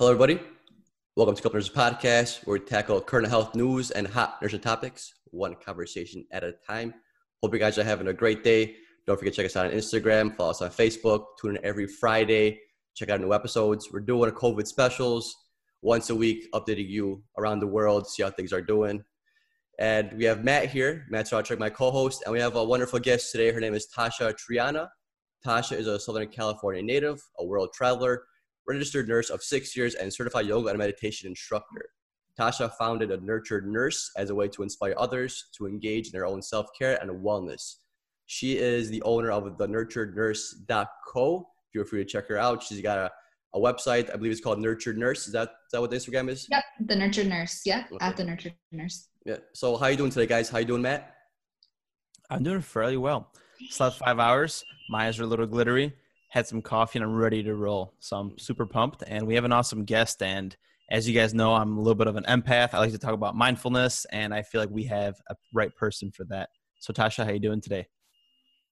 Hello, everybody. Welcome to Nurses Podcast, where we tackle current health news and hot nursing topics, one conversation at a time. Hope you guys are having a great day. Don't forget to check us out on Instagram, follow us on Facebook, tune in every Friday, check out new episodes. We're doing COVID specials once a week, updating you around the world, see how things are doing. And we have Matt here, Matt Sarchuk, my co-host, and we have a wonderful guest today. Her name is Tasha Triana. Tasha is a Southern California native, a world traveler, registered nurse of six years, and certified yoga and meditation instructor. Tasha founded a Nurtured Nurse as a way to inspire others to engage in their own self care and wellness. She is the owner of the Nurtured nurturednurse.co. Feel free to check her out. She's got a, a website, I believe it's called Nurtured Nurse. Is that, is that what the Instagram is? Yep, the Nurtured Nurse. Yeah, okay. at the Nurtured Nurse. Yeah. So, how you doing today, guys? How you doing, Matt? I'm doing fairly well. Slept five hours. My eyes are a little glittery had some coffee, and I'm ready to roll. So I'm super pumped. And we have an awesome guest. And as you guys know, I'm a little bit of an empath. I like to talk about mindfulness, and I feel like we have a right person for that. So Tasha, how you doing today?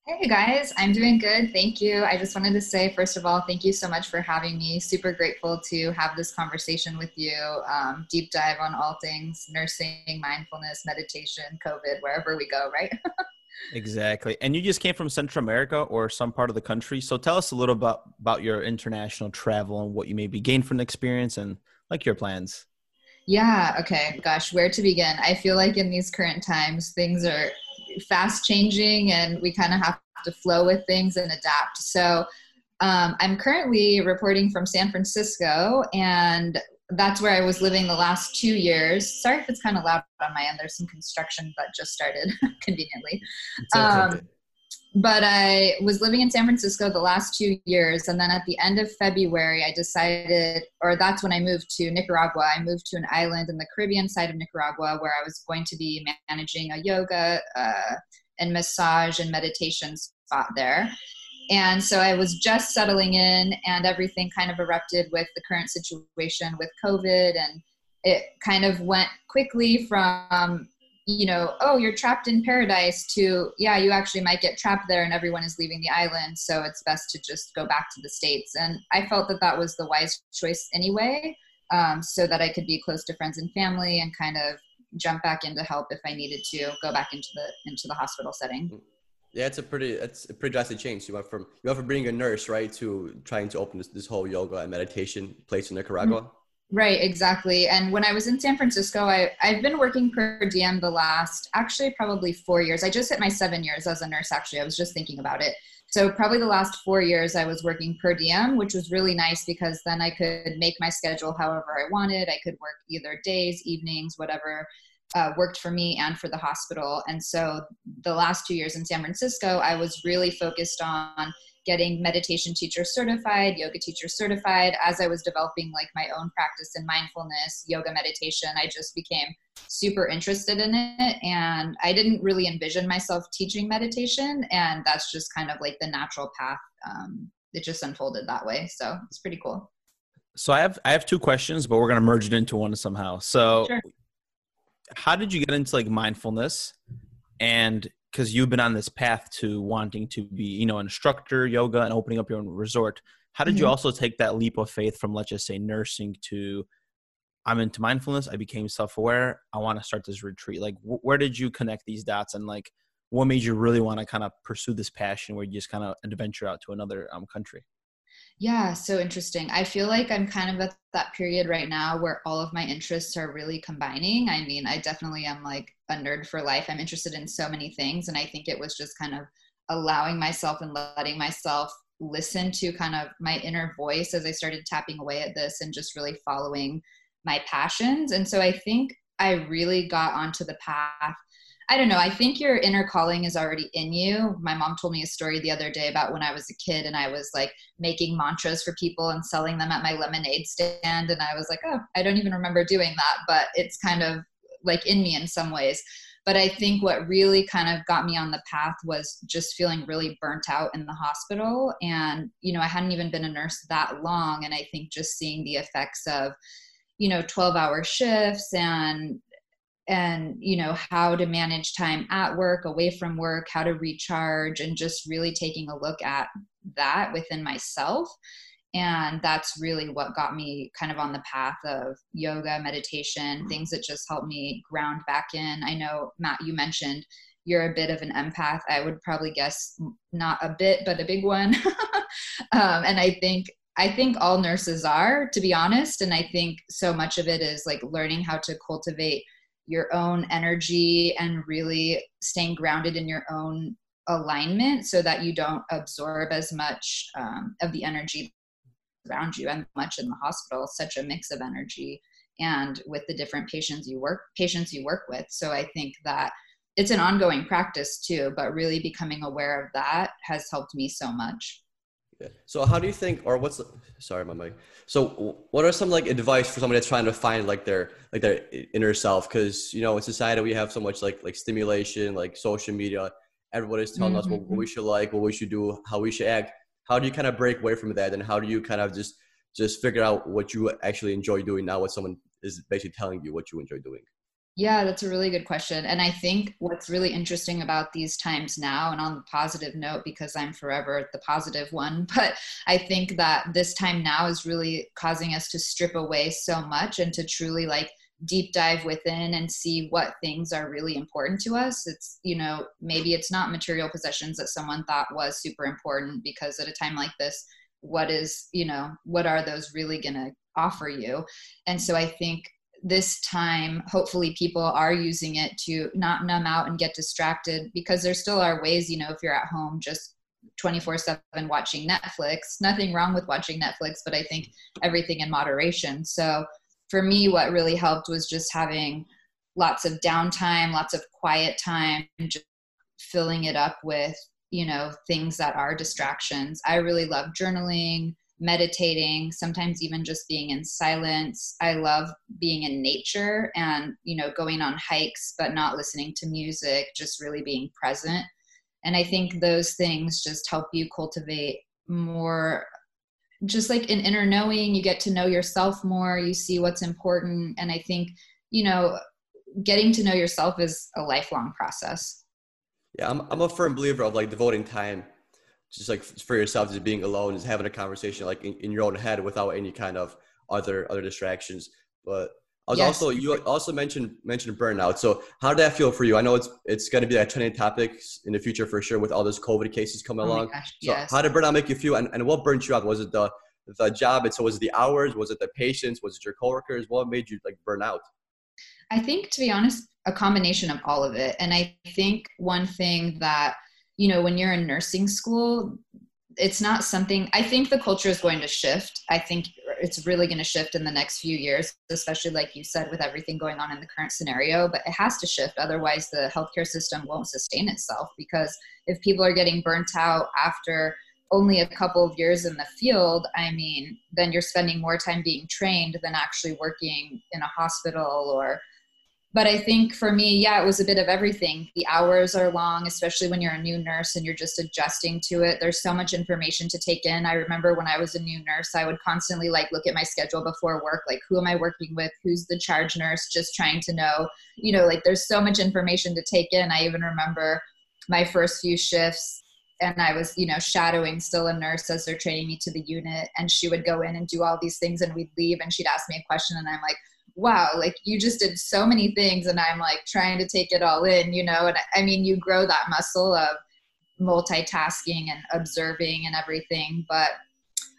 Hey guys, I'm doing good. Thank you. I just wanted to say, first of all, thank you so much for having me. Super grateful to have this conversation with you. Um, deep dive on all things nursing, mindfulness, meditation, COVID, wherever we go, right? Exactly. And you just came from Central America or some part of the country. So tell us a little about, about your international travel and what you maybe gained from the experience and like your plans. Yeah, okay. Gosh, where to begin? I feel like in these current times, things are fast changing and we kind of have to flow with things and adapt. So um, I'm currently reporting from San Francisco and that's where I was living the last two years. Sorry if it's kind of loud on my end. There's some construction that just started conveniently. Um, but I was living in San Francisco the last two years. And then at the end of February, I decided, or that's when I moved to Nicaragua. I moved to an island in the Caribbean side of Nicaragua where I was going to be managing a yoga uh, and massage and meditation spot there. And so I was just settling in, and everything kind of erupted with the current situation with COVID. And it kind of went quickly from, you know, oh, you're trapped in paradise to, yeah, you actually might get trapped there and everyone is leaving the island. So it's best to just go back to the States. And I felt that that was the wise choice anyway, um, so that I could be close to friends and family and kind of jump back into help if I needed to go back into the into the hospital setting. Yeah, it's a pretty it's a pretty drastic change. You went from you went from being a nurse, right, to trying to open this, this whole yoga and meditation place in Nicaragua. Mm-hmm. Right, exactly. And when I was in San Francisco, I I've been working per diem the last actually probably four years. I just hit my seven years as a nurse. Actually, I was just thinking about it. So probably the last four years I was working per diem, which was really nice because then I could make my schedule however I wanted. I could work either days, evenings, whatever uh, worked for me and for the hospital. And so the last two years in San Francisco, I was really focused on getting meditation teacher certified, yoga teacher certified. As I was developing like my own practice in mindfulness, yoga meditation, I just became super interested in it. And I didn't really envision myself teaching meditation. And that's just kind of like the natural path. Um, it just unfolded that way. So it's pretty cool. So I have I have two questions, but we're gonna merge it into one somehow. So sure how did you get into like mindfulness? And because you've been on this path to wanting to be you know an instructor yoga and opening up your own resort. How did mm-hmm. you also take that leap of faith from let's just say nursing to i'm into mindfulness. I became self-aware. I want to start this retreat. Like wh- where did you connect these dots? And like what made you really want to kind of pursue this passion where you just kind of adventure out to another um, country yeah, so interesting. I feel like I'm kind of at that period right now where all of my interests are really combining. I mean, I definitely am like a nerd for life. I'm interested in so many things. And I think it was just kind of allowing myself and letting myself listen to kind of my inner voice as I started tapping away at this and just really following my passions. And so I think I really got onto the path I don't know. I think your inner calling is already in you. My mom told me a story the other day about when I was a kid and I was like making mantras for people and selling them at my lemonade stand. And I was like, oh, I don't even remember doing that, but it's kind of like in me in some ways. But I think what really kind of got me on the path was just feeling really burnt out in the hospital. And, you know, I hadn't even been a nurse that long. And I think just seeing the effects of, you know 12 hour shifts and and you know how to manage time at work away from work how to recharge and just really taking a look at that within myself. And that's really what got me kind of on the path of yoga meditation things that just help me ground back in. I know matt you mentioned you're a bit of an empath. I would probably guess not a bit but a big one. Um, and i think i think all nurses are to be honest. And i think so much of it is like learning how to cultivate your own energy and really staying grounded in your own alignment so that you don't absorb as much um, of the energy around you and much in the hospital such a mix of energy and with the different patients you work patients you work with. So i think that it's an ongoing practice too but really becoming aware of that has helped me so much yeah. So how do you think, or what's the, sorry, my mic. So what are some like advice for somebody that's trying to find like their, like their inner self? Cause you know, in society we have so much like, like stimulation, like social media, everybody's telling mm-hmm. us what, what, we should like, what we should do, how we should act. How do you kind of break away from that? And how do you kind of just, just figure out what you actually enjoy doing now, what someone is basically telling you what you enjoy doing? Yeah, that's a really good question. And I think what's really interesting about these times now, and on the positive note, because I'm forever the positive one, but I think that this time now is really causing us to strip away so much and to truly like deep dive within and see what things are really important to us. It's, you know, maybe it's not material possessions that someone thought was super important because at a time like this, what is, you know, what are those really going to offer you? And so I think this time hopefully people are using it to not numb out and get distracted because there still are ways you know if you're at home just 24 7 watching netflix. Nothing wrong with watching netflix but i think everything in moderation. So for me what really helped was just having lots of downtime lots of quiet time just filling it up with you know things that are distractions. I really love journaling meditating sometimes even just being in silence. I love being in nature and you know going on hikes but not listening to music just really being present. And i think those things just help you cultivate more just like an inner knowing you get to know yourself more you see what's important. And i think you know getting to know yourself is a lifelong process. Yeah i'm, I'm a firm believer of like devoting time just like for yourself, just being alone, just having a conversation like in, in your own head without any kind of other other distractions. But I was yes. also you also mentioned mentioned burnout. So how did that feel for you? I know it's it's going to be a trending topic in the future for sure with all those COVID cases coming oh along. Gosh, so yes. how did burnout make you feel, and, and what burnt you out? Was it the the job? And so was it the hours? Was it the patients? Was it your coworkers? What made you like burn out? I think, to be honest, a combination of all of it. And I think one thing that you know when you're in nursing school it's not something i think the culture is going to shift. I think it's really going to shift in the next few years especially like you said with everything going on in the current scenario but it has to shift. Otherwise the healthcare system won't sustain itself because if people are getting burnt out after only a couple of years in the field i mean then you're spending more time being trained than actually working in a hospital or but I think for me, yeah, it was a bit of everything. The hours are long, especially when you're a new nurse and you're just adjusting to it. There's so much information to take in. I remember when I was a new nurse, I would constantly like look at my schedule before work, like who am I working with? Who's the charge nurse? Just trying to know, you know, like there's so much information to take in. I even remember my first few shifts and I was, you know, shadowing still a nurse as they're training me to the unit. And she would go in and do all these things and we'd leave and she'd ask me a question and I'm like, wow, like you just did so many things and I'm like trying to take it all in, you know? And I mean, you grow that muscle of multitasking and observing and everything. But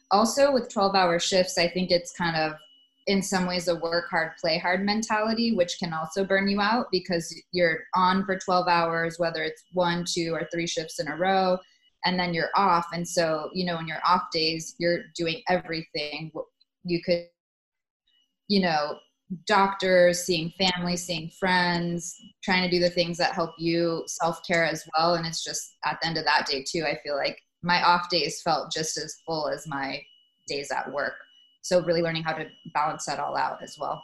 also with 12 hour shifts, I think it's kind of in some ways a work hard, play hard mentality, which can also burn you out because you're on for 12 hours, whether it's one, two, or three shifts in a row, and then you're off. And so, you know, in your off days, you're doing everything you could, you know, doctors, seeing family, seeing friends, trying to do the things that help you self care as well. And it's just at the end of that day, too, I feel like my off days felt just as full as my days at work. So, really learning how to balance that all out as well.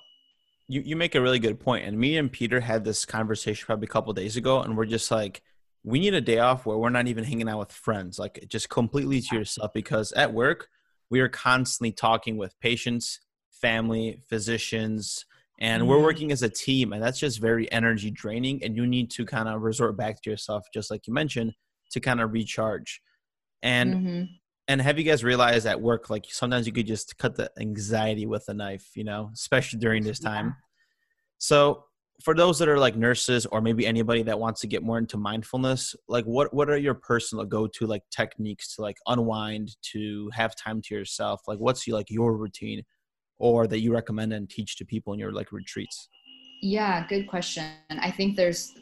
You, you make a really good point. And me and Peter had this conversation probably a couple days ago, and we're just like, we need a day off where we're not even hanging out with friends, like just completely to yourself. Because at work, we are constantly talking with patients, family, physicians, and mm-hmm. we're working as a team. And that's just very energy draining. And you need to kind of resort back to yourself, just like you mentioned, to kind of recharge. And mm-hmm. And have you guys realized at work, like sometimes you could just cut the anxiety with a knife, you know, especially during this time. Yeah. So for those that are like nurses or maybe anybody that wants to get more into mindfulness, like what what are your personal go-to like techniques to like unwind, to have time to yourself? Like what's like your routine or that you recommend and teach to people in your like retreats? Yeah, good question. I think there's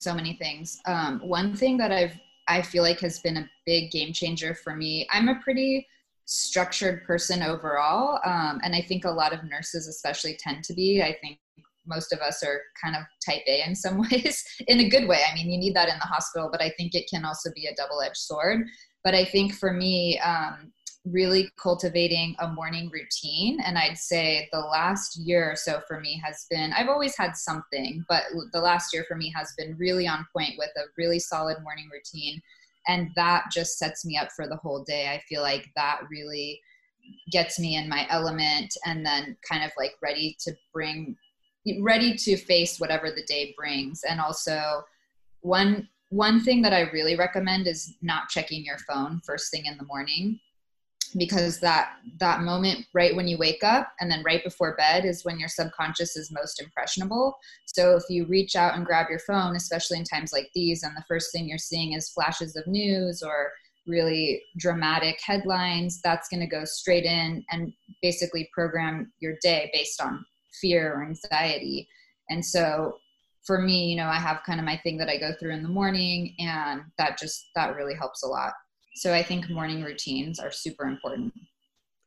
so many things. Um, one thing that I've I feel like has been a big game changer for me. I'm a pretty structured person overall, um, and I think a lot of nurses, especially, tend to be. I think most of us are kind of type A in some ways, in a good way. I mean, you need that in the hospital, but I think it can also be a double edged sword. But I think for me, um, really cultivating a morning routine. And I'd say the last year or so for me has been, I've always had something, but the last year for me has been really on point with a really solid morning routine. And that just sets me up for the whole day. I feel like that really gets me in my element and then kind of like ready to bring, ready to face whatever the day brings. And also, one one thing that I really recommend is not checking your phone first thing in the morning because that that moment right when you wake up and then right before bed is when your subconscious is most impressionable. So if you reach out and grab your phone especially in times like these and the first thing you're seeing is flashes of news or really dramatic headlines that's going to go straight in and basically program your day based on fear or anxiety. And so for me you know i have kind of my thing that i go through in the morning and that just that really helps a lot so I think morning routines are super important.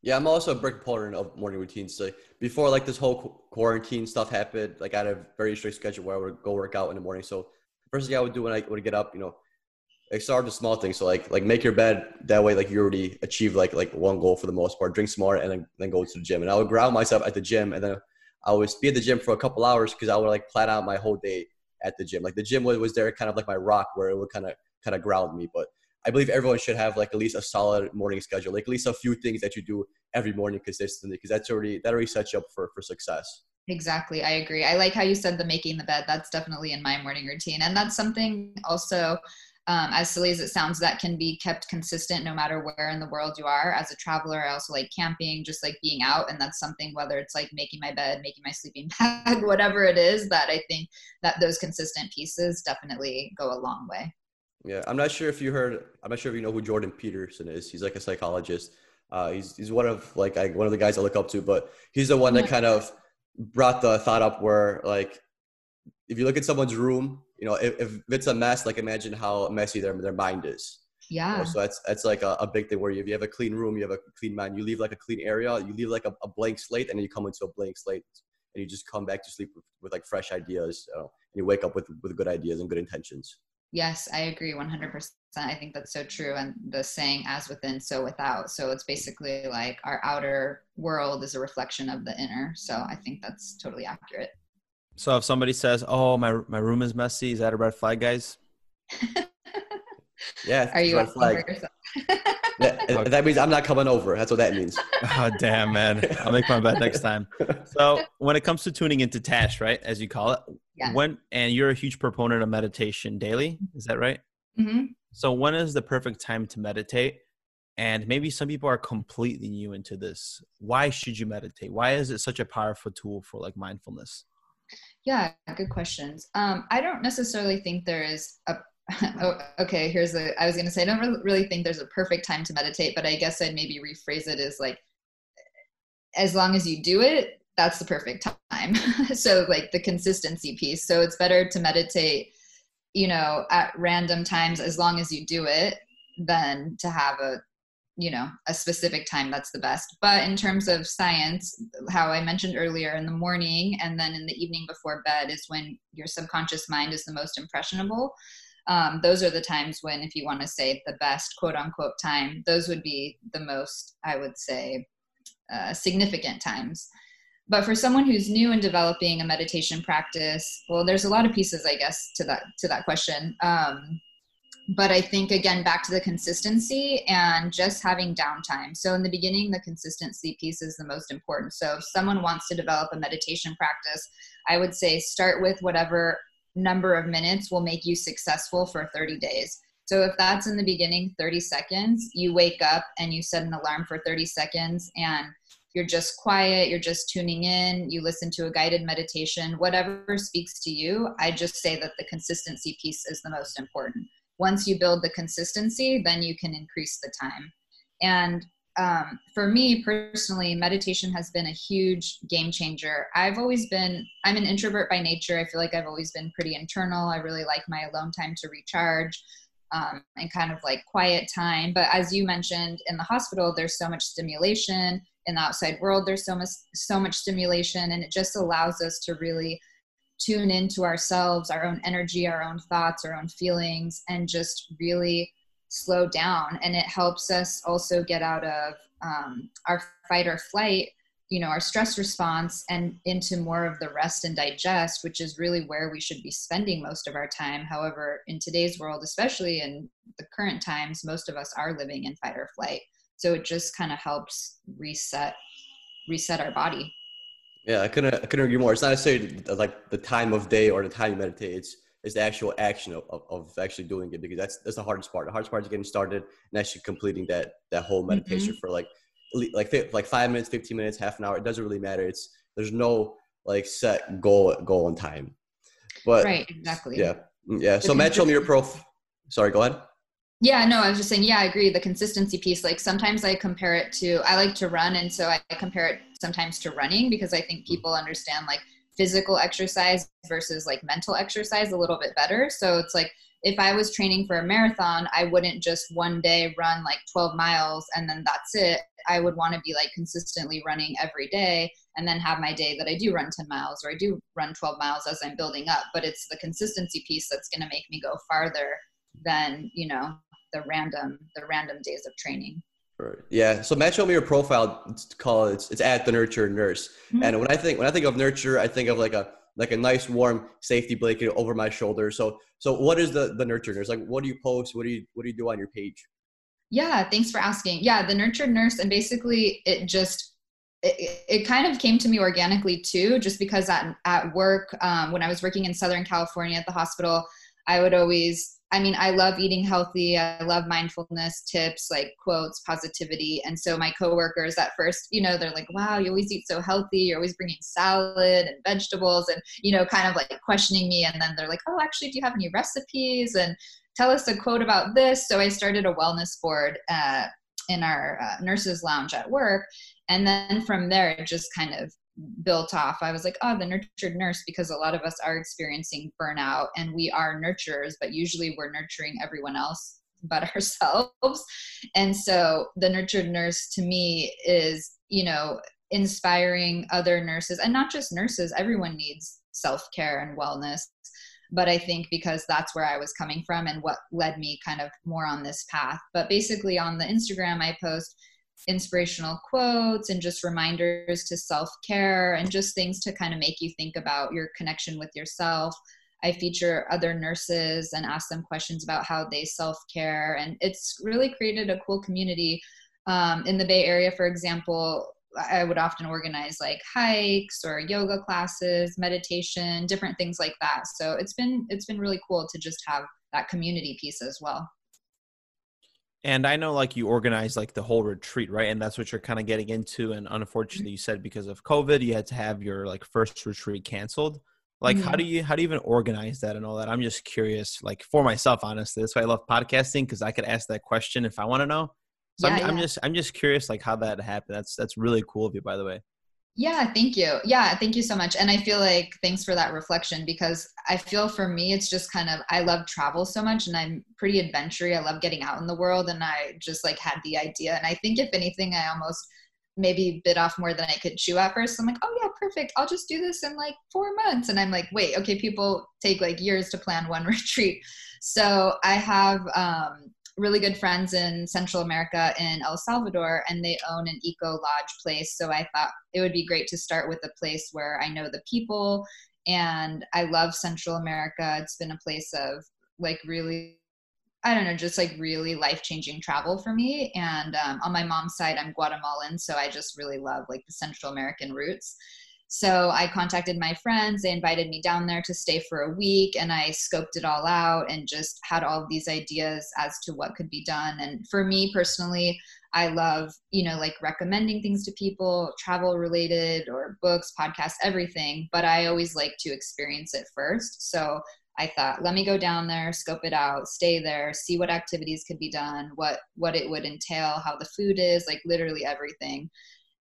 Yeah, I'm also a big proponent of morning routines. So before like this whole quarantine stuff happened, like I had a very strict schedule where I would go work out in the morning. So first thing I would do when I would get up, you know, like start with small things. So like like make your bed that way, like you already achieved like like one goal for the most part. Drink smart and then then go to the gym. And I would ground myself at the gym, and then I would be at the gym for a couple hours because I would like plan out my whole day at the gym. Like the gym was, was there kind of like my rock where it would kind of kind of ground me. But I believe everyone should have like at least a solid morning schedule, like at least a few things that you do every morning consistently, because that's already that already sets you up for for success. Exactly, I agree. I like how you said the making the bed. That's definitely in my morning routine, and that's something also. Um, as silly as it sounds, that can be kept consistent no matter where in the world you are. As a traveler, I also like camping, just like being out, and that's something whether it's like making my bed, making my sleeping bag, whatever it is. That I think that those consistent pieces definitely go a long way. Yeah, I'm not sure if you heard. I'm not sure if you know who Jordan Peterson is. He's like a psychologist. Uh, he's he's one of like I, one of the guys I look up to, but he's the one that kind of brought the thought up where like if you look at someone's room, you know, if, if it's a mess, like imagine how messy their their mind is. Yeah. You know, so that's that's like a, a big thing where you, if you have a clean room, you have a clean mind. You leave like a clean area. You leave like a, a blank slate, and then you come into a blank slate, and you just come back to sleep with, with like fresh ideas. You know, and you wake up with with good ideas and good intentions. Yes, I agree 100%. I think that's so true. And the saying, as within, so without. So it's basically like our outer world is a reflection of the inner. So I think that's totally accurate. So if somebody says, oh, my, my room is messy, is that a red flag, guys? yeah. Are you red flag. that, that means I'm not coming over. That's what that means. oh, damn, man. I'll make my bet next time. So when it comes to tuning into Tash, right, as you call it, yeah. when and you're a huge proponent of meditation daily, is that right? Mm-hmm. So when is the perfect time to meditate? And maybe some people are completely new into this. Why should you meditate? Why is it such a powerful tool for like mindfulness? Yeah, good questions. Um, I don't necessarily think there is a oh, okay, here's a, I was going to say, I don't really think there's a perfect time to meditate, but I guess I'd maybe rephrase it as like, as long as you do it, that's the perfect time. so like the consistency piece. So it's better to meditate, you know, at random times, as long as you do it, than to have a, you know, a specific time that's the best. But in terms of science, how I mentioned earlier in the morning and then in the evening before bed is when your subconscious mind is the most impressionable um, those are the times when if you want to say the best quote unquote time those would be the most i would say uh, significant times. But for someone who's new in developing a meditation practice well there's a lot of pieces i guess to that to that question. Um, but i think again back to the consistency and just having downtime. So in the beginning the consistency piece is the most important. So if someone wants to develop a meditation practice i would say start with whatever number of minutes will make you successful for 30 days. So if that's in the beginning 30 seconds, you wake up and you set an alarm for 30 seconds and you're just quiet, you're just tuning in, you listen to a guided meditation, whatever speaks to you. I just say that the consistency piece is the most important. Once you build the consistency, then you can increase the time. And um, for me personally, meditation has been a huge game changer. I've always been, I'm an introvert by nature. I feel like I've always been pretty internal. I really like my alone time to recharge um, and kind of like quiet time. But as you mentioned, in the hospital, there's so much stimulation. In the outside world, there's so much, so much stimulation, and it just allows us to really tune into ourselves, our own energy, our own thoughts, our own feelings, and just really slow down. And it helps us also get out of um, our fight or flight you know our stress response and into more of the rest and digest which is really where we should be spending most of our time. However in today's world especially in the current times most of us are living in fight or flight. So it just kind of helps reset reset our body. Yeah i couldn't i couldn't agree more. It's not necessarily like the time of day or the time you meditate. It's is the actual action of, of, of, actually doing it because that's that's the hardest part. The hardest part is getting started and actually completing that that whole meditation mm-hmm. for like like like five minutes, fifteen minutes, half an hour. It doesn't really matter. It's there's no like set goal goal and time. But right, exactly. Yeah, mm, yeah. So Matt, show me your prof. Sorry, go ahead. Yeah, no, I was just saying, yeah, I agree. The consistency piece, like sometimes I compare it to, I like to run. And so I compare it sometimes to running because I think mm. people understand like physical exercise versus like mental exercise a little bit better. So it's like if I was training for a marathon, I wouldn't just one day run like 12 miles and then that's it. I would want to be like consistently running every day and then have my day that I do run 10 miles or I do run 12 miles as I'm building up. But it's the consistency piece that's going to make me go farther than, you know, the random the random days of training. Yeah. So Matt showed me your profile. It's called it's, it's at the Nurture Nurse. Mm-hmm. And when I think when I think of nurture, I think of like a like a nice warm safety blanket over my shoulder. So so what is the the Nurture Nurse? Like what do you post? What do you what do you do on your page? Yeah, thanks for asking. Yeah, the Nurture Nurse and basically it just it, it kind of came to me organically too, just because at, at work, um, when I was working in Southern California at the hospital, I would always I mean, I love eating healthy. I love mindfulness tips, like quotes, positivity. And so my coworkers at first, you know, they're like, wow, you always eat so healthy. You're always bringing salad and vegetables and, you know, kind of like questioning me. And then they're like, oh, actually, do you have any recipes? And tell us a quote about this. So I started a wellness board uh, in our uh, nurses lounge at work. And then from there, it just kind of built off. I was like, oh, the nurtured nurse, because a lot of us are experiencing burnout and we are nurturers, but usually we're nurturing everyone else but ourselves. And so the nurtured nurse to me is, you know, inspiring other nurses and not just nurses, everyone needs self care and wellness. But I think because that's where I was coming from and what led me kind of more on this path. But basically, on the Instagram, I post inspirational quotes and just reminders to self care and just things to kind of make you think about your connection with yourself. I feature other nurses and ask them questions about how they self care. And it's really created a cool community. Um, in the Bay Area, for example, I would often organize like hikes or yoga classes, meditation, different things like that. So it's been it's been really cool to just have that community piece as well. And I know like you organized like the whole retreat, right? And that's what you're kind of getting into. And unfortunately, you said because of COVID, you had to have your like first retreat canceled. Like, mm-hmm. how do you how do you even organize that and all that? I'm just curious, like for myself, honestly. That's why I love podcasting because I could ask that question if I want to know. So yeah, I'm, yeah. I'm just I'm just curious, like how that happened. That's that's really cool of you, by the way. Yeah, thank you. Yeah, thank you so much. And I feel like thanks for that reflection because I feel for me it's just kind of I love travel so much and I'm pretty adventurous. I love getting out in the world and I just like had the idea and I think if anything I almost maybe bit off more than I could chew at first. I'm like, "Oh yeah, perfect. I'll just do this in like 4 months." And I'm like, "Wait, okay, people take like years to plan one retreat." So, I have um really good friends in Central America in El Salvador, and they own an eco lodge place. So I thought it would be great to start with a place where I know the people and I love Central America. It's been a place of like really, I don't know, just like really life changing travel for me. And um, on my mom's side, I'm Guatemalan, so I just really love like the Central American roots. So I contacted my friends. They invited me down there to stay for a week, and I scoped it all out and just had all these ideas as to what could be done. And for me personally, I love, you know, like recommending things to people, travel related or books, podcasts, everything. But I always like to experience it first. So I thought, let me go down there, scope it out, stay there, see what activities could be done, what what it would entail, how the food is, like literally everything.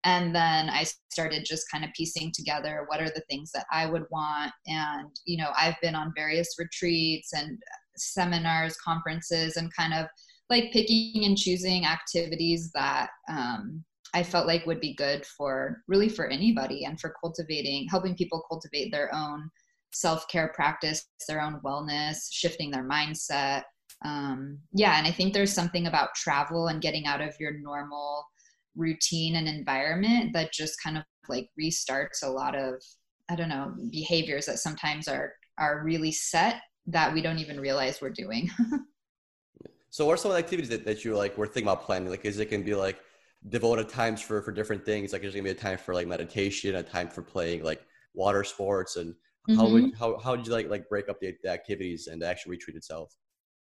And then I started just kind of piecing together what are the things that I would want. And, you know, I've been on various retreats and seminars, conferences, and kind of like picking and choosing activities that um, I felt like would be good for really for anybody and for cultivating, helping people cultivate their own self care practice, their own wellness, shifting their mindset. Um, yeah, and I think there's something about travel and getting out of your normal routine and environment that just kind of like restarts a lot of I don't know behaviors that sometimes are are really set that we don't even realize we're doing. So what are some of the activities that, that you like were thinking about planning? Like is it can be like devoted times for for different things? Like there's gonna be a time for like meditation, a time for playing like water sports and mm-hmm. how would how how did you like like break up the, the activities and the actual retreat itself?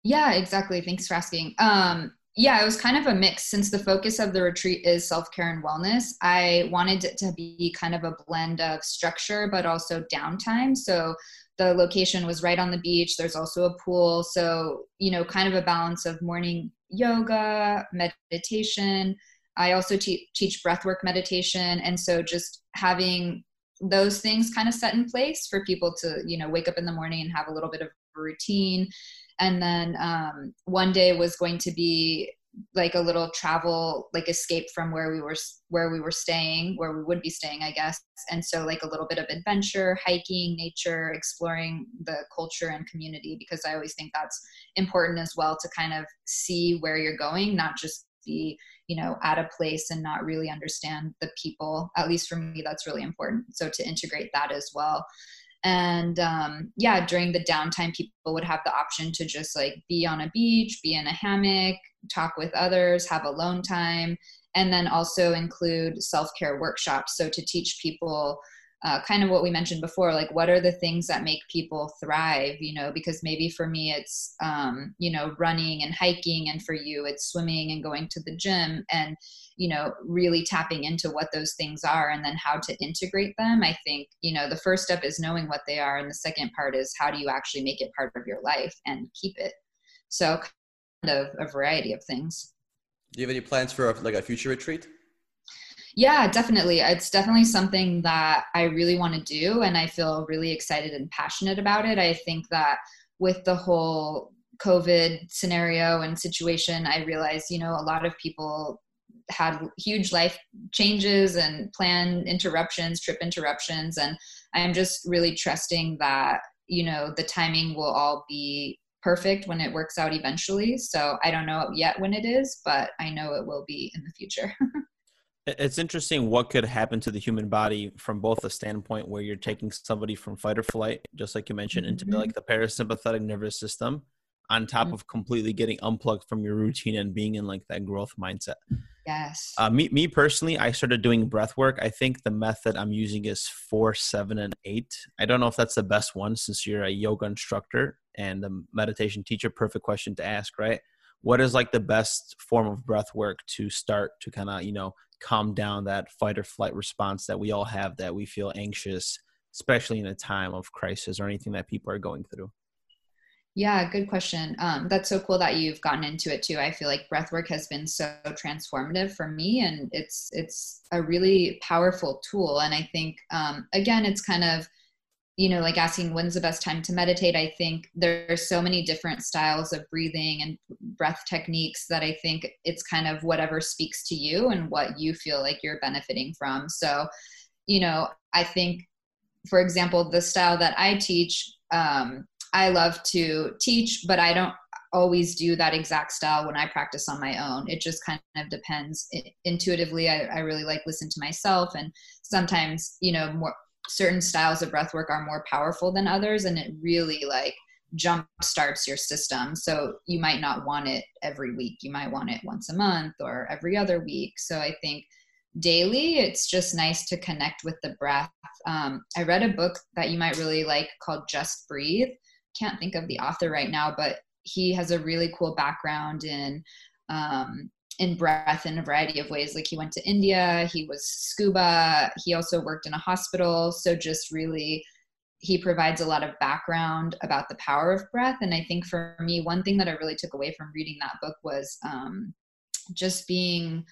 Yeah, exactly. Thanks for asking. Um yeah, it was kind of a mix since the focus of the retreat is self care and wellness. I wanted it to be kind of a blend of structure, but also downtime. So the location was right on the beach. There's also a pool. So, you know, kind of a balance of morning yoga, meditation. I also te- teach breathwork meditation. And so just having those things kind of set in place for people to, you know, wake up in the morning and have a little bit of routine. And then um, one day was going to be like a little travel like escape from where we were where we were staying where we would be staying i guess. And so like a little bit of adventure hiking nature exploring the culture and community because i always think that's important as well to kind of see where you're going not just be you know at a place and not really understand the people at least for me that's really important. So to integrate that as well and um, yeah during the downtime people would have the option to just like be on a beach be in a hammock talk with others, have alone time, and then also include self care workshops. So to teach people uh, kind of what we mentioned before like what are the things that make people thrive you know because maybe for me it's um, you know running and hiking and for you it's swimming and going to the gym and you know really tapping into what those things are and then how to integrate them i think you know the first step is knowing what they are and the second part is how do you actually make it part of your life and keep it so kind of a variety of things. Do you have any plans for a, like a future retreat? Yeah, definitely. It's definitely something that I really want to do, and I feel really excited and passionate about it. I think that with the whole COVID scenario and situation, I realized, you know, a lot of people had huge life changes and plan interruptions, trip interruptions, and I'm just really trusting that, you know, the timing will all be perfect when it works out eventually. So I don't know yet when it is, but I know it will be in the future. it's interesting what could happen to the human body from both a standpoint where you're taking somebody from fight or flight, just like you mentioned, mm-hmm. into like the parasympathetic nervous system, on top mm-hmm. of completely getting unplugged from your routine and being in like that growth mindset. Yes. Uh, me, me personally, I started doing breath work. I think the method I'm using is four, seven, and eight. I don't know if that's the best one since you're a yoga instructor and a meditation teacher. Perfect question to ask, right? What is like the best form of breath work to start to kind of, you know, calm down that fight or flight response that we all have that we feel anxious, especially in a time of crisis or anything that people are going through? Yeah, good question. Um, that's so cool that you've gotten into it too. I feel like breathwork has been so transformative for me, and it's it's a really powerful tool. And I think um, again, it's kind of you know like asking when's the best time to meditate. I think there's so many different styles of breathing and breath techniques that I think it's kind of whatever speaks to you and what you feel like you're benefiting from. So, you know, I think, for example, the style that I teach. Um, I love to teach, but I don't always do that exact style when I practice on my own. It just kind of depends. It, intuitively, I, I really like listen to myself, and sometimes you know more certain styles of breath work are more powerful than others, and it really like jump starts your system. So you might not want it every week. You might want it once a month or every other week. So I think daily it's just nice to connect with the breath um, i read a book that you might really like called just breathe can't think of the author right now but he has a really cool background in um, in breath in a variety of ways. Like he went to india he was scuba he also worked in a hospital. So just really he provides a lot of background about the power of breath. And i think for me one thing that i really took away from reading that book was um, just being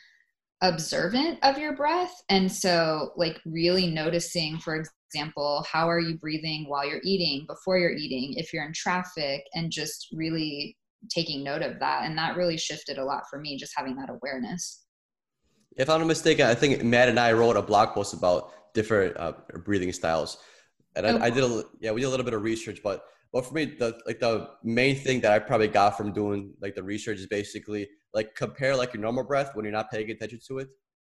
observant of your breath. And so like really noticing for example how are you breathing while you're eating before you're eating if you're in traffic and just really taking note of that and that really shifted a lot for me just having that awareness if i'm not mistaken i think matt and i wrote a blog post about different uh, breathing styles and I, oh. I, did a yeah we did a little bit of research but but for me the like the main thing that i probably got from doing like the research is basically like compare like your normal breath when you're not paying attention to it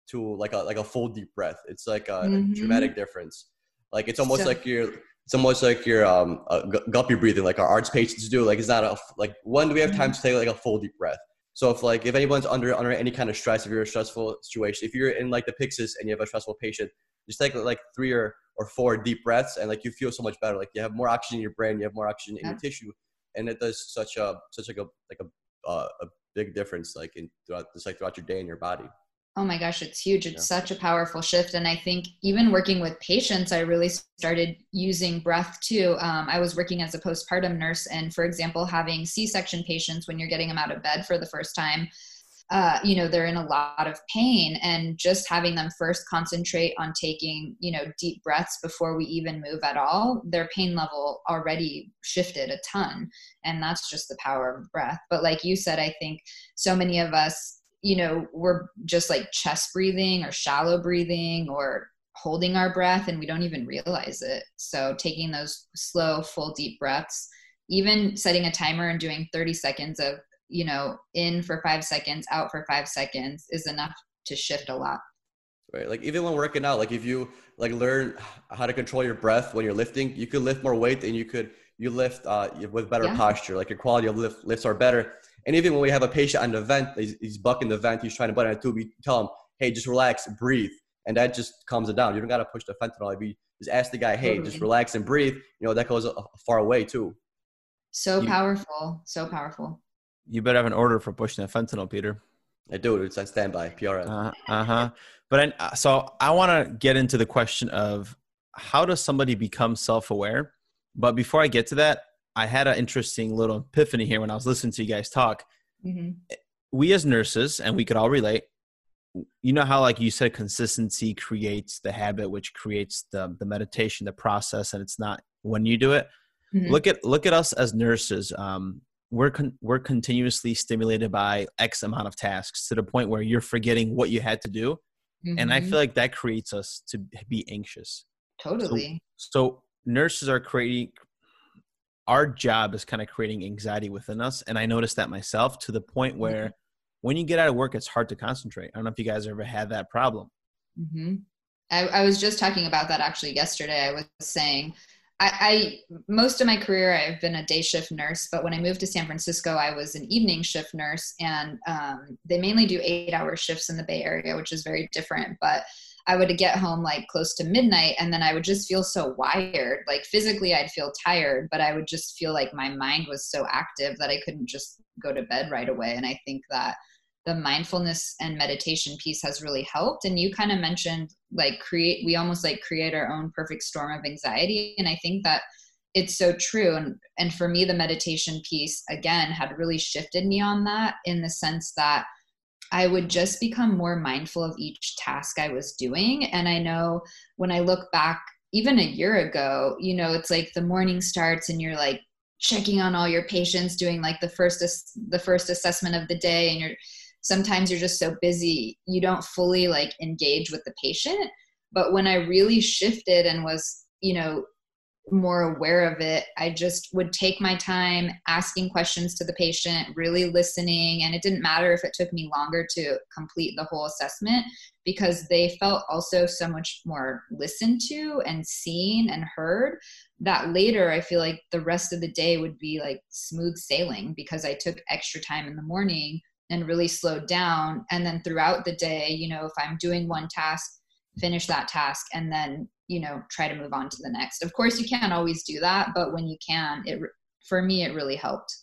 to like a like a full deep breath. It's like a, mm-hmm. a dramatic difference. Like it's almost so, like you're it's almost like you're um uh, guppy breathing like our ARDS patients do. Like it's not a like when do we have time to take like a full deep breath? So if like if anyone's under under any kind of stress, if you're in a stressful situation, if you're in like the Pyxis and you have a stressful patient, just take like three or or four deep breaths and like you feel so much better. Like you have more oxygen in your brain, you have more oxygen in your tissue, and it does such a such like a like a uh, a big difference like in throughout just like throughout your day in your body oh my gosh it's huge. It's yeah. such a powerful shift. And i think even working with patients i really started using breath too. Um, i was working as a postpartum nurse and for example having c-section patients when you're getting them out of bed for the first time uh, you know they're in a lot of pain. And just having them first concentrate on taking you know deep breaths before we even move at all their pain level already shifted a ton. And that's just the power of breath. But like you said i think so many of us you know we're just like chest breathing or shallow breathing or holding our breath and we don't even realize it. So taking those slow full deep breaths even setting a timer and doing 30 seconds of you know in for five seconds out for five seconds is enough to shift a lot. Right like even when working out like if you like learn how to control your breath when you're lifting you could lift more weight and you could you lift uh, with better yeah. posture like your quality of lift, lifts are better and even when we have a patient on the vent he's, he's bucking the vent he's trying to butt on a tube we tell him hey just relax breathe and that just calms it down you don't got to push the fentanyl if you just ask the guy hey totally. just relax and breathe you know that goes a, a far away too so you, powerful so powerful you better have an order for pushing that fentanyl, Peter. I do. It's on standby. PRN. Uh huh. But I, so I want to get into the question of how does somebody become self-aware? But before I get to that, I had an interesting little epiphany here when I was listening to you guys talk. Mm-hmm. We as nurses, and we could all relate. You know how, like you said, consistency creates the habit, which creates the the meditation, the process, and it's not when you do it. Mm-hmm. Look at look at us as nurses. Um, we're con- we're continuously stimulated by x amount of tasks to the point where you're forgetting what you had to do mm-hmm. and i mm-hmm. feel like that creates us to be anxious totally so, so nurses are creating our job is kind of creating anxiety within us and i noticed that myself to the point mm-hmm. where mm-hmm. when you get out of work it's hard to concentrate i don't know if you guys ever had that problem mm-hmm. I, I was just talking about that actually yesterday i was saying I, I, most of my career I've been a day shift nurse, but when I moved to San Francisco, I was an evening shift nurse, and um, they mainly do eight-hour shifts in the Bay Area, which is very different. But I would get home like close to midnight, and then I would just feel so wired. Like physically, I'd feel tired, but I would just feel like my mind was so active that I couldn't just go to bed right away. And I think that the mindfulness and meditation piece has really helped and you kind of mentioned like create we almost like create our own perfect storm of anxiety and i think that it's so true and and for me the meditation piece again had really shifted me on that in the sense that I would just become more mindful of each task I was doing. And I know when I look back, even a year ago, you know, it's like the morning starts and you're like checking on all your patients, doing like the first the first assessment of the day, and you're sometimes you're just so busy you don't fully like engage with the patient but when i really shifted and was you know more aware of it. I just would take my time asking questions to the patient really listening and it didn't matter if it took me longer to complete the whole assessment because they felt also so much more listened to and seen and heard that later i feel like the rest of the day would be like smooth sailing because i took extra time in the morning and really slowed down. And then throughout the day you know if i'm doing one task finish that task and then you know try to move on to the next. Of course you can't always do that but when you can it for me it really helped.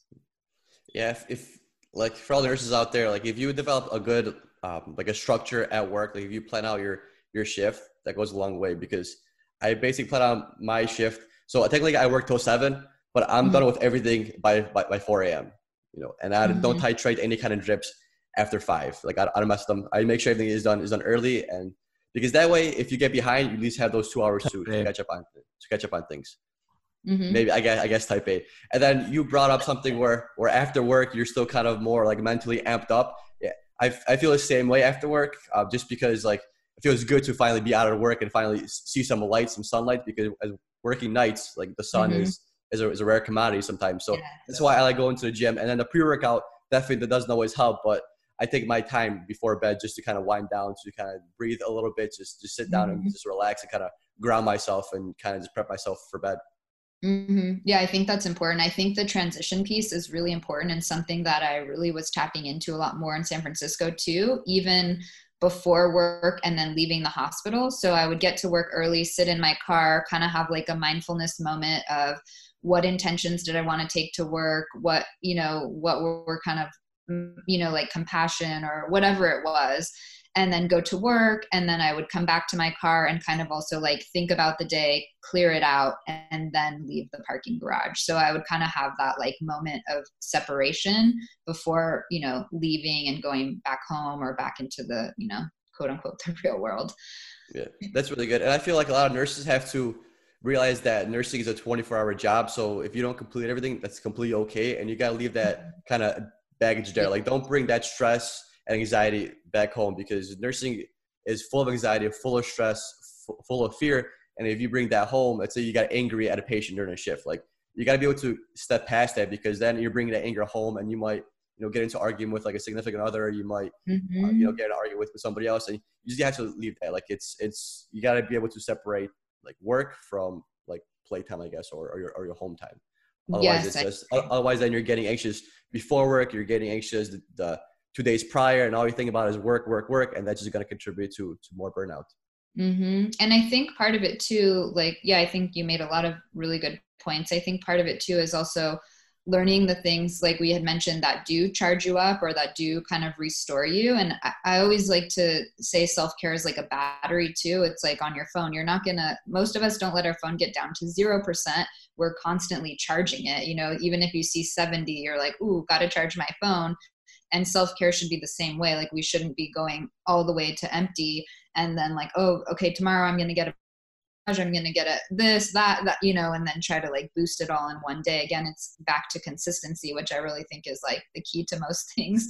Yeah if, if like for all the nurses out there like if you develop a good um, like a structure at work like if you plan out your your shift that goes a long way because i basically plan out my shift. So technically i work till seven but i'm mm-hmm. done with everything by, by, by 4 a.m you know and i mm-hmm. don't titrate any kind of drips after five. Like I, I don't mess them. I make sure everything is done is done early and because that way if you get behind you at least have those two hours to, to catch up on to catch up on things mm-hmm. maybe i guess i guess type a and then you brought up something where where after work you're still kind of more like mentally amped up yeah i, I feel the same way after work uh, just because like it feels good to finally be out of work and finally see some light some sunlight because as working nights like the sun mm-hmm. is is a, is a rare commodity sometimes so yeah. that's why i like going to the gym and then the pre-workout definitely that doesn't always help but I take my time before bed just to kind of wind down, to kind of breathe a little bit, just just sit down mm-hmm. and just relax and kind of ground myself and kind of just prep myself for bed. Mm-hmm. Yeah, I think that's important. I think the transition piece is really important and something that I really was tapping into a lot more in San Francisco too, even before work and then leaving the hospital. So I would get to work early, sit in my car, kind of have like a mindfulness moment of what intentions did I want to take to work, what, you know, what were kind of you know, like compassion or whatever it was, and then go to work. And then I would come back to my car and kind of also like think about the day, clear it out, and then leave the parking garage. So I would kind of have that like moment of separation before, you know, leaving and going back home or back into the, you know, quote unquote, the real world. Yeah, that's really good. And I feel like a lot of nurses have to realize that nursing is a 24 hour job. So if you don't complete everything, that's completely okay. And you got to leave that mm-hmm. kind of baggage there. Like, don't bring that stress and anxiety back home because nursing is full of anxiety, full of stress, full of fear. And if you bring that home, let's say you got angry at a patient during a shift, like you got to be able to step past that because then you're bringing that anger home and you might, you know, get into argument with like a significant other. You might, mm-hmm. uh, you know, get an argument with, with somebody else, and you just have to leave that. Like it's it's you got to be able to separate like work from like playtime, I guess, or or your or your home time. Otherwise, yes, it's just otherwise then you're getting anxious before work. You're getting anxious the, the, two days prior, and all you think about is work, work, work, and that's just going to contribute to to more burnout. Mm-hmm. And I think part of it too, like yeah, I think you made a lot of really good points. I think part of it too is also learning the things like we had mentioned that do charge you up or that do kind of restore you. And I, always like to say self-care is like a battery too. It's like on your phone. You're not gonna most of us don't let our phone get down to zero percent. We're constantly charging it you know even if you see 70 you're like ooh gotta charge my phone. And self-care should be the same way. Like we shouldn't be going all the way to empty and then like oh okay tomorrow i'm gonna get a I'm going to get a this, that, that, you know, and then try to like boost it all in one day. Again, it's back to consistency, which I really think is like the key to most things.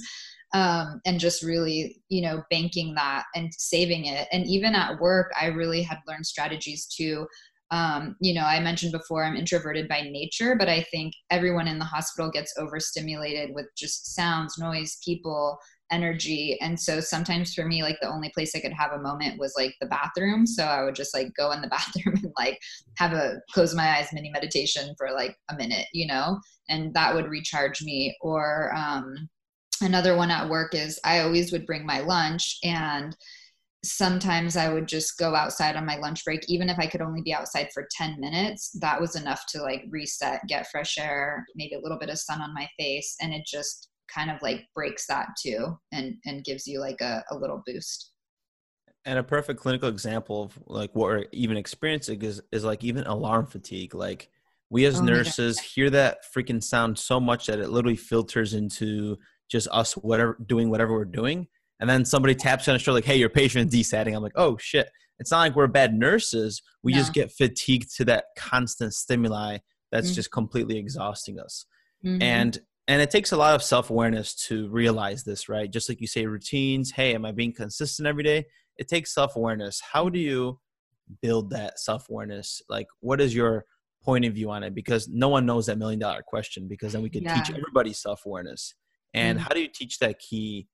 Um, and just really, you know, banking that and saving it. And even at work, I really had learned strategies to, um, you know, I mentioned before I'm introverted by nature, but I think everyone in the hospital gets overstimulated with just sounds, noise, people, energy. And so sometimes for me like the only place i could have a moment was like the bathroom. So i would just like go in the bathroom and like have a close my eyes mini meditation for like a minute you know? And that would recharge me. Or um another one at work is i always would bring my lunch. And sometimes i would just go outside on my lunch break even if i could only be outside for 10 minutes that was enough to like reset get fresh air maybe a little bit of sun on my face. And it just kind of like breaks that too and and gives you like a, a little boost. And a perfect clinical example of like what we're even experiencing is is like even alarm fatigue. Like we as oh nurses hear that freaking sound so much that it literally filters into just us whatever doing whatever we're doing. And then somebody taps on the shoulder like hey your patient is desatting. I'm like oh shit. It's not like we're bad nurses. We no. just get fatigued to that constant stimuli that's mm-hmm. just completely exhausting us. Mm-hmm. and and it takes a lot of self-awareness to realize this right? Just like you say routines hey am i being consistent every day? It takes self-awareness. How do you build that self-awareness? Like what is your point of view on it? Because no one knows that million dollar question because then we could yeah. teach everybody self-awareness. And mm-hmm. how do you teach that key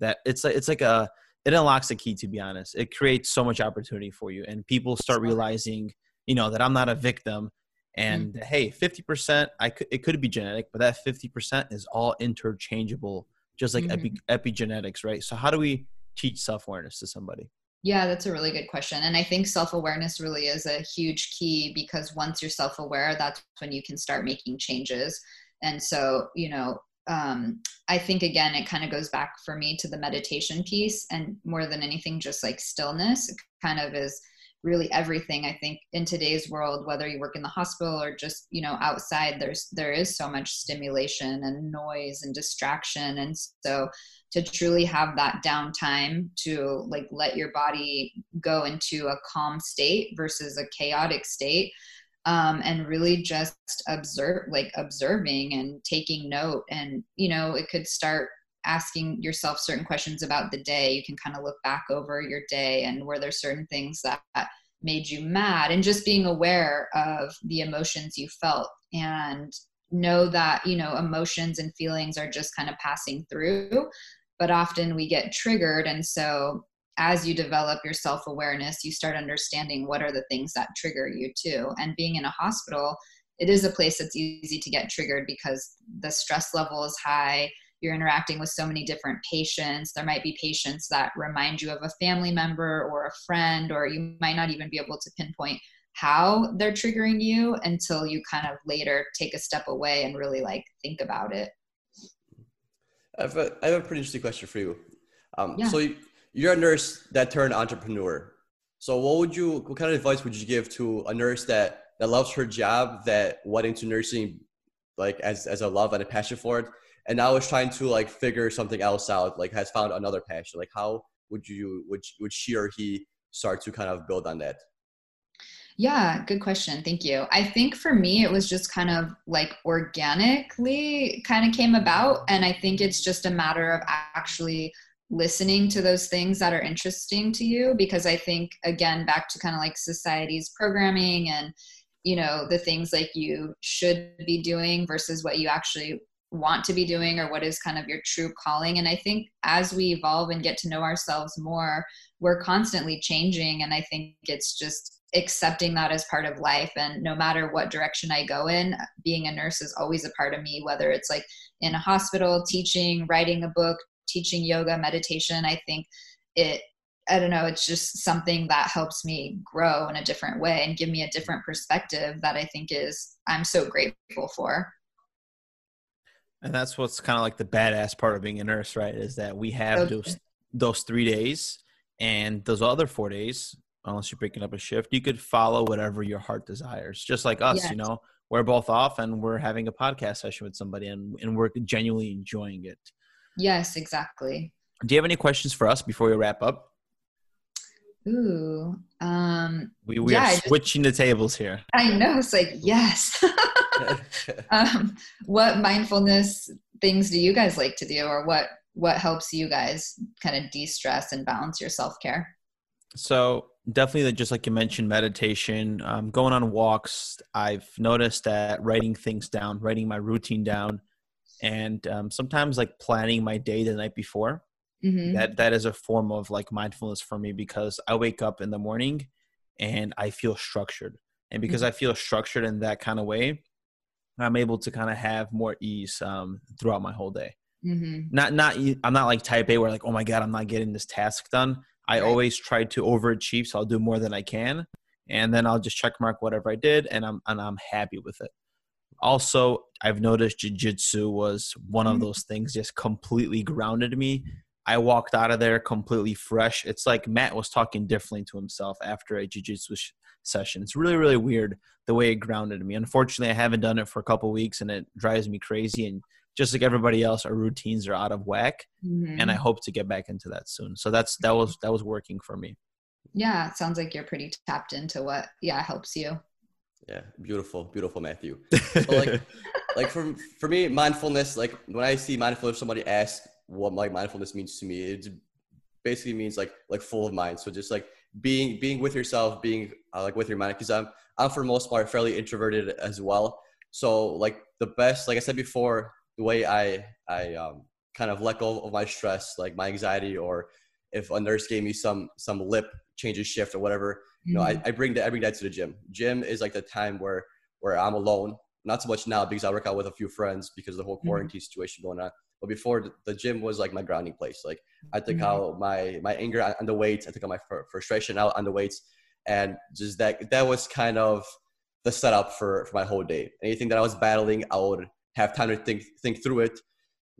that it's like it's like a it unlocks the key to be honest. It creates so much opportunity for you and people start realizing you know that i'm not a victim. And mm. hey 50% i could it could be genetic but that 50% is all interchangeable just like mm-hmm. epi- epigenetics, right? So how do we teach self awareness to somebody? Yeah, that's a really good question. And I think self awareness really is a huge key because once you're self aware, that's when you can start making changes. And so, you know, um, I think again, it kind of goes back for me to the meditation piece and more than anything, just like stillness it kind of is really everything. I think in today's world, whether you work in the hospital or just, you know, outside, there's, there is so much stimulation and noise and distraction. And so to truly have that downtime to like let your body go into a calm state versus a chaotic state um, and really just observe like observing and taking note and you know it could start asking yourself certain questions about the day. You can kind of look back over your day and were there certain things that made you mad? And just being aware of the emotions you felt and know that you know emotions and feelings are just kind of passing through but often we get triggered. And so as you develop your self awareness you start understanding what are the things that trigger you too. And being in a hospital it is a place that's easy to get triggered because the stress level is high you're interacting with so many different patients there might be patients that remind you of a family member or a friend or you might not even be able to pinpoint how they're triggering you until you kind of later take a step away and really like think about it I have a, I have a pretty interesting question for you. Um, yeah. So you, you're a nurse that turned entrepreneur. So what would you, what kind of advice would you give to a nurse that, that loves her job, that went into nursing like as, as a love and a passion for it, and now is trying to like figure something else out, like has found another passion. Like how would you, would, would she or he start to kind of build on that? Yeah, good question. Thank you. I think for me, it was just kind of like organically kind of came about. And I think it's just a matter of actually listening to those things that are interesting to you. Because I think, again, back to kind of like society's programming and, you know, the things like you should be doing versus what you actually want to be doing or what is kind of your true calling. And I think as we evolve and get to know ourselves more, we're constantly changing. And I think it's just accepting that as part of life and no matter what direction i go in being a nurse is always a part of me whether it's like in a hospital teaching writing a book teaching yoga meditation i think it i don't know it's just something that helps me grow in a different way and give me a different perspective that i think is i'm so grateful for and that's what's kind of like the badass part of being a nurse right is that we have okay. those those three days and those other four days unless you're picking up a shift, you could follow whatever your heart desires. Just like us, yes. you know, we're both off and we're having a podcast session with somebody and, and we're genuinely enjoying it. Yes, exactly. Do you have any questions for us before we wrap up? Ooh, um, we, we yeah, are switching just, the tables here. I know. It's like, yes. um, what mindfulness things do you guys like to do or what, what helps you guys kind of de-stress and balance your self-care? So definitely just like you mentioned meditation um, going on walks i've noticed that writing things down writing my routine down and um, sometimes like planning my day the night before mm-hmm. that that is a form of like mindfulness for me because i wake up in the morning and i feel structured and because mm-hmm. i feel structured in that kind of way i'm able to kind of have more ease um, throughout my whole day mm-hmm. not not i'm not like type a where like oh my god i'm not getting this task done I right. always try to overachieve, so I'll do more than I can, and then I'll just check mark whatever I did, and I'm and I'm happy with it. Also, I've noticed jujitsu was one of mm-hmm. those things just completely grounded me. I walked out of there completely fresh. It's like Matt was talking differently to himself after a jiu-jitsu sh- session. It's really, really weird the way it grounded me. Unfortunately, I haven't done it for a couple weeks and it drives me crazy. And just like everybody else, our routines are out of whack, mm-hmm. and I hope to get back into that soon. So that's that was that was working for me. Yeah, it sounds like you're pretty tapped into what yeah helps you. Yeah, beautiful, beautiful, Matthew. So like, like for for me, mindfulness. Like when I see mindfulness, somebody asks what like mindfulness means to me, it basically means like like full of mind. So just like being being with yourself, being uh, like with your mind. Because I'm I'm for the most part fairly introverted as well. So like the best, like I said before, the way I I um, kind of let go of my stress, like my anxiety, or if a nurse gave me some some lip changes shift or whatever, you know, I, mm-hmm. I bring that I bring that to the gym. Gym is like the time where where I'm alone. Not so much now because I work out with a few friends because of the whole mm-hmm. quarantine mm-hmm. situation going on. But before the gym was like my grounding place. Like I took Mhm. out my my anger on the weights. I took out my fr- frustration out on the weights, and just that that was kind of the setup for for my whole day. Anything that I was battling, I would have time to think think through it.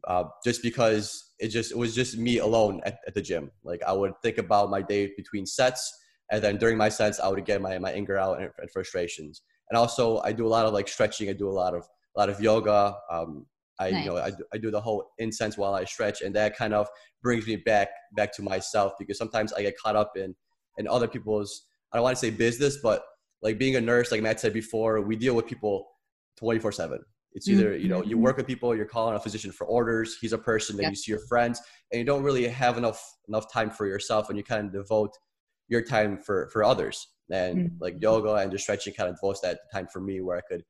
Uh, just because it just it was just me alone at, at the gym. Like I would think about my day between sets, and then during my sets, I would get my my anger out and, and frustrations. And also, I do a lot of like stretching. I do a lot of a lot of yoga. Um, I you know I, do- I do the whole incense while I stretch, and that kind of brings me back back to myself because sometimes I get caught up in in other people's I don't want to say business, but like being a nurse, like Matt said before, we deal with people twenty four seven. It's either you know you Mhm. work with people, you're calling a physician for orders. He's a person that Yeah. you see your friends, and you don't really have enough enough time for yourself, and you kind of devote your time for for others. And Mhm. like yoga and just stretching kind of devotes that time for me, where I could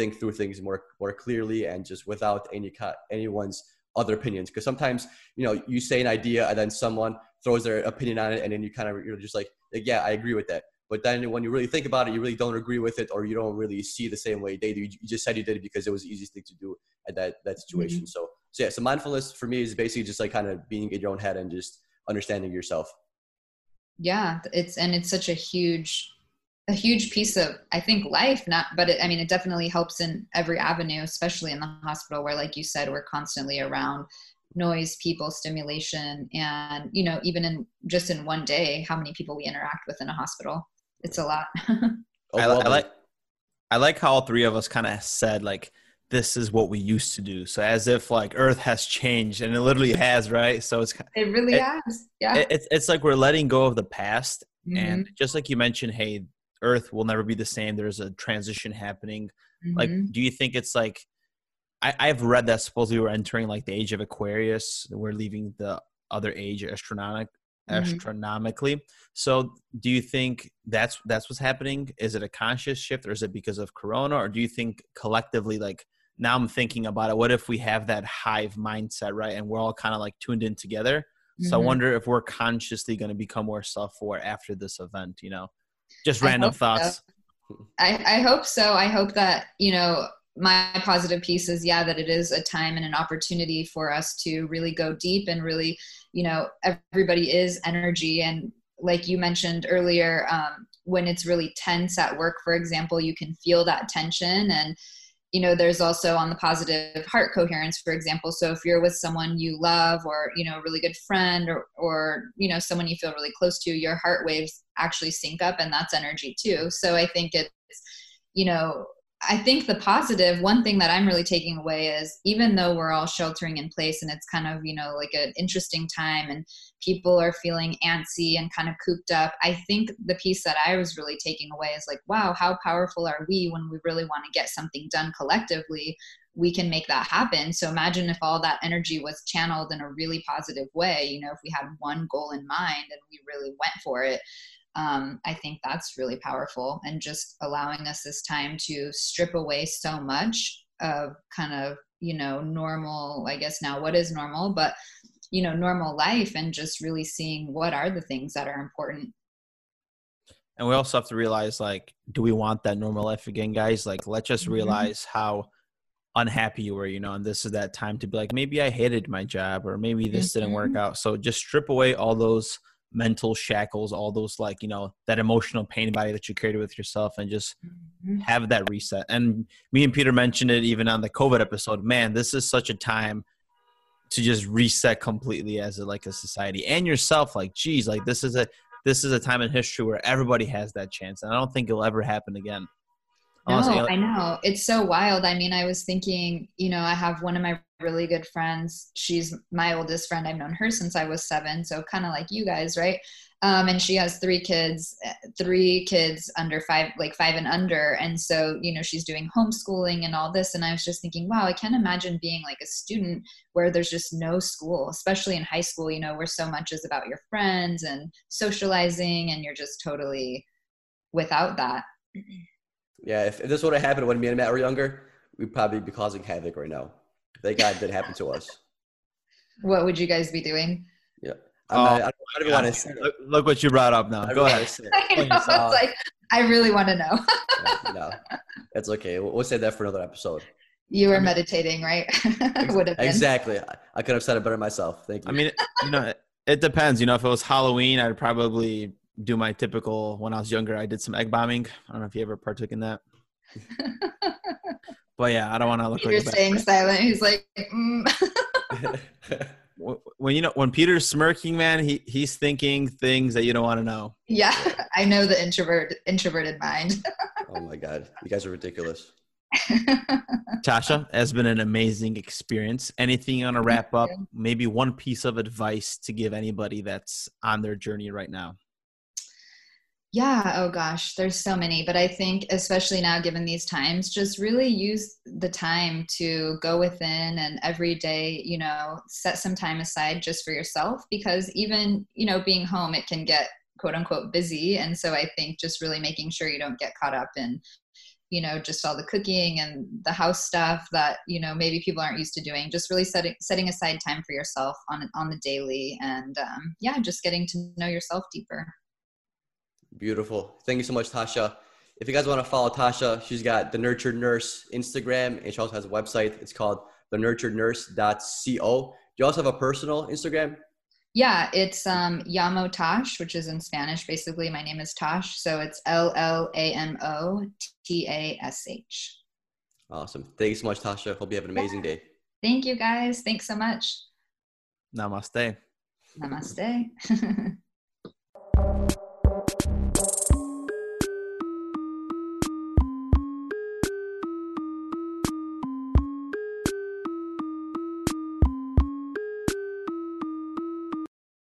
think through things more more clearly and just without any cut anyone's other opinions. Because sometimes you know you say an idea and then someone throws their opinion on it, and then you kind of you're just like, yeah, I agree with that. But then when you really think about it, you really don't agree with it, or you don't really see the same way they do. You just said you did it because it was the easiest thing to do at that that mm-hmm. situation. So so yeah, so mindfulness for me is basically just like kind of being in your own head and just understanding yourself. yeah it's and it's such a huge a huge piece of i think life not but it, i mean it definitely helps in every avenue especially in the hospital where like you said we're constantly around noise people stimulation and you know even in just in one day how many people we interact with in a hospital. It's a lot. I, I like I like how all three of us kind of said like this is what we used to do. So as if like Earth has changed, and it literally has, right? So it's it really It- has. Yeah. it- it's it's like we're letting go of the past, Mhm, and just like you mentioned, hey, Earth will never be the same. There's a transition happening. Like, mhm. do you think it's like? I, I've read that supposedly we're entering like the age of Aquarius. We're leaving the other age astronomic Mhm. astronomically. So, do you think that's that's what's happening? Is it a conscious shift, or is it because of Corona, or do you think collectively, like now I'm thinking about it, what if we have that hive mindset, right, and we're all kind of like tuned in together? So I Mhm. wonder if we're consciously going to become more self-aware after this event. You know, just random hope so. thoughts. I, I hope so. I hope that, you know, my positive piece is, yeah, that it is a time and an opportunity for us to really go deep and really, you know, everybody is energy. And like you mentioned earlier, um, when it's really tense at work, for example, you can feel that tension. And, you know, there's also on the positive heart coherence, for example. So if you're with someone you love or, you know, a really good friend or, or, you know, someone you feel really close to, your heart waves actually sync up and that's energy too. So I think it's, you know, I think the positive one thing that I'm really taking away is even though we're all sheltering in place and it's kind of, you know, like an interesting time and people are feeling antsy and kind of cooped up, I think the piece that I was really taking away is like, wow, how powerful are we when we really want to get something done collectively? We can make that happen. So imagine if all that energy was channeled in a really positive way, you know, if we had one goal in mind and we really went for it um, I think that's really powerful and just allowing us this time to strip away so much of kind of, you know, normal, I guess now what is normal, but, you know, normal life and just really seeing what are the things that are important. And we also have to realize, like, do we want that normal life again, guys? Like, let's just Mhm. realize how unhappy you were, you know, and this is that time to be like, maybe I hated my job or maybe this didn't work Mhm. out. So just strip away all those mental shackles, all those, like, you know, that emotional pain body that you carried with yourself and just mm-hmm. have that reset. And me and Peter mentioned it even on the COVID episode. Man, this is such a time to just reset completely as a, like a society and yourself. Like, geez, like this is a this is a time in history where everybody has that chance, and I don't think it'll ever happen again. Unless- No, I know. It's so wild. I mean, I was thinking, you know, I have one of my really good friends. She's my oldest friend. I've known her since I was seven. So kind of like you guys, right? Um, and she has three kids, uh, three kids under five, like five and under. And so, you know, she's doing homeschooling and all this. And I was just thinking, wow, I can't imagine being like a student where there's just no school, especially in high school, you know, where so much is about your friends and socializing and you're just totally without that. Yeah, if, if this would have happened when me and Matt were younger, we'd probably be causing havoc right now. Thank God it didn't happen to us. What would you guys be doing? I'm Oh, not, I don't, I don't even want to say. look, look what you brought up now. I Go ahead. say it. I know. It's uh, like I really want to know. Yeah, no, that's okay. We'll, we'll save that for another episode. You were I mean, meditating, right? Would have exactly. I could have said it better myself. Thank you. I mean, you know, it depends. You know, if it was Halloween, I'd probably do my typical. When I was younger, I did some egg bombing. I don't know if you ever partook in that. but yeah, I don't want to look Peter's like. You're staying silent. He's like. Mm. when you know when Peter's smirking, man, he he's thinking things that you don't want to know. Yeah, I know the introvert introverted mind. oh my god, you guys are ridiculous. Tasha has been an amazing experience. Anything you want to wrap up? Maybe one piece of advice to give anybody that's on their journey right now. Yeah, oh gosh, there's so many, but I think especially now given these times, just really use the time to go within and every day, you know, set some time aside just for yourself because even, you know, being home it can get quote unquote busy and so I think just really making sure you don't get caught up in you know just all the cooking and the house stuff that you know maybe people aren't used to doing just really setting setting aside time for yourself on on the daily and um, yeah just getting to know yourself deeper Beautiful. Thank you so much, Tasha. If you guys want to follow Tasha, she's got the Nurtured Nurse Instagram, and she also has a website. It's called the nurturednurse.co. Do you also have a personal Instagram? Yeah, it's um, Llamo Tash, which is in Spanish. Basically, my name is Tash, so it's L L A M O T A S H. Awesome. Thank you so much, Tasha. Hope you have an amazing day. Thank you, guys. Thanks so much. Namaste. Namaste.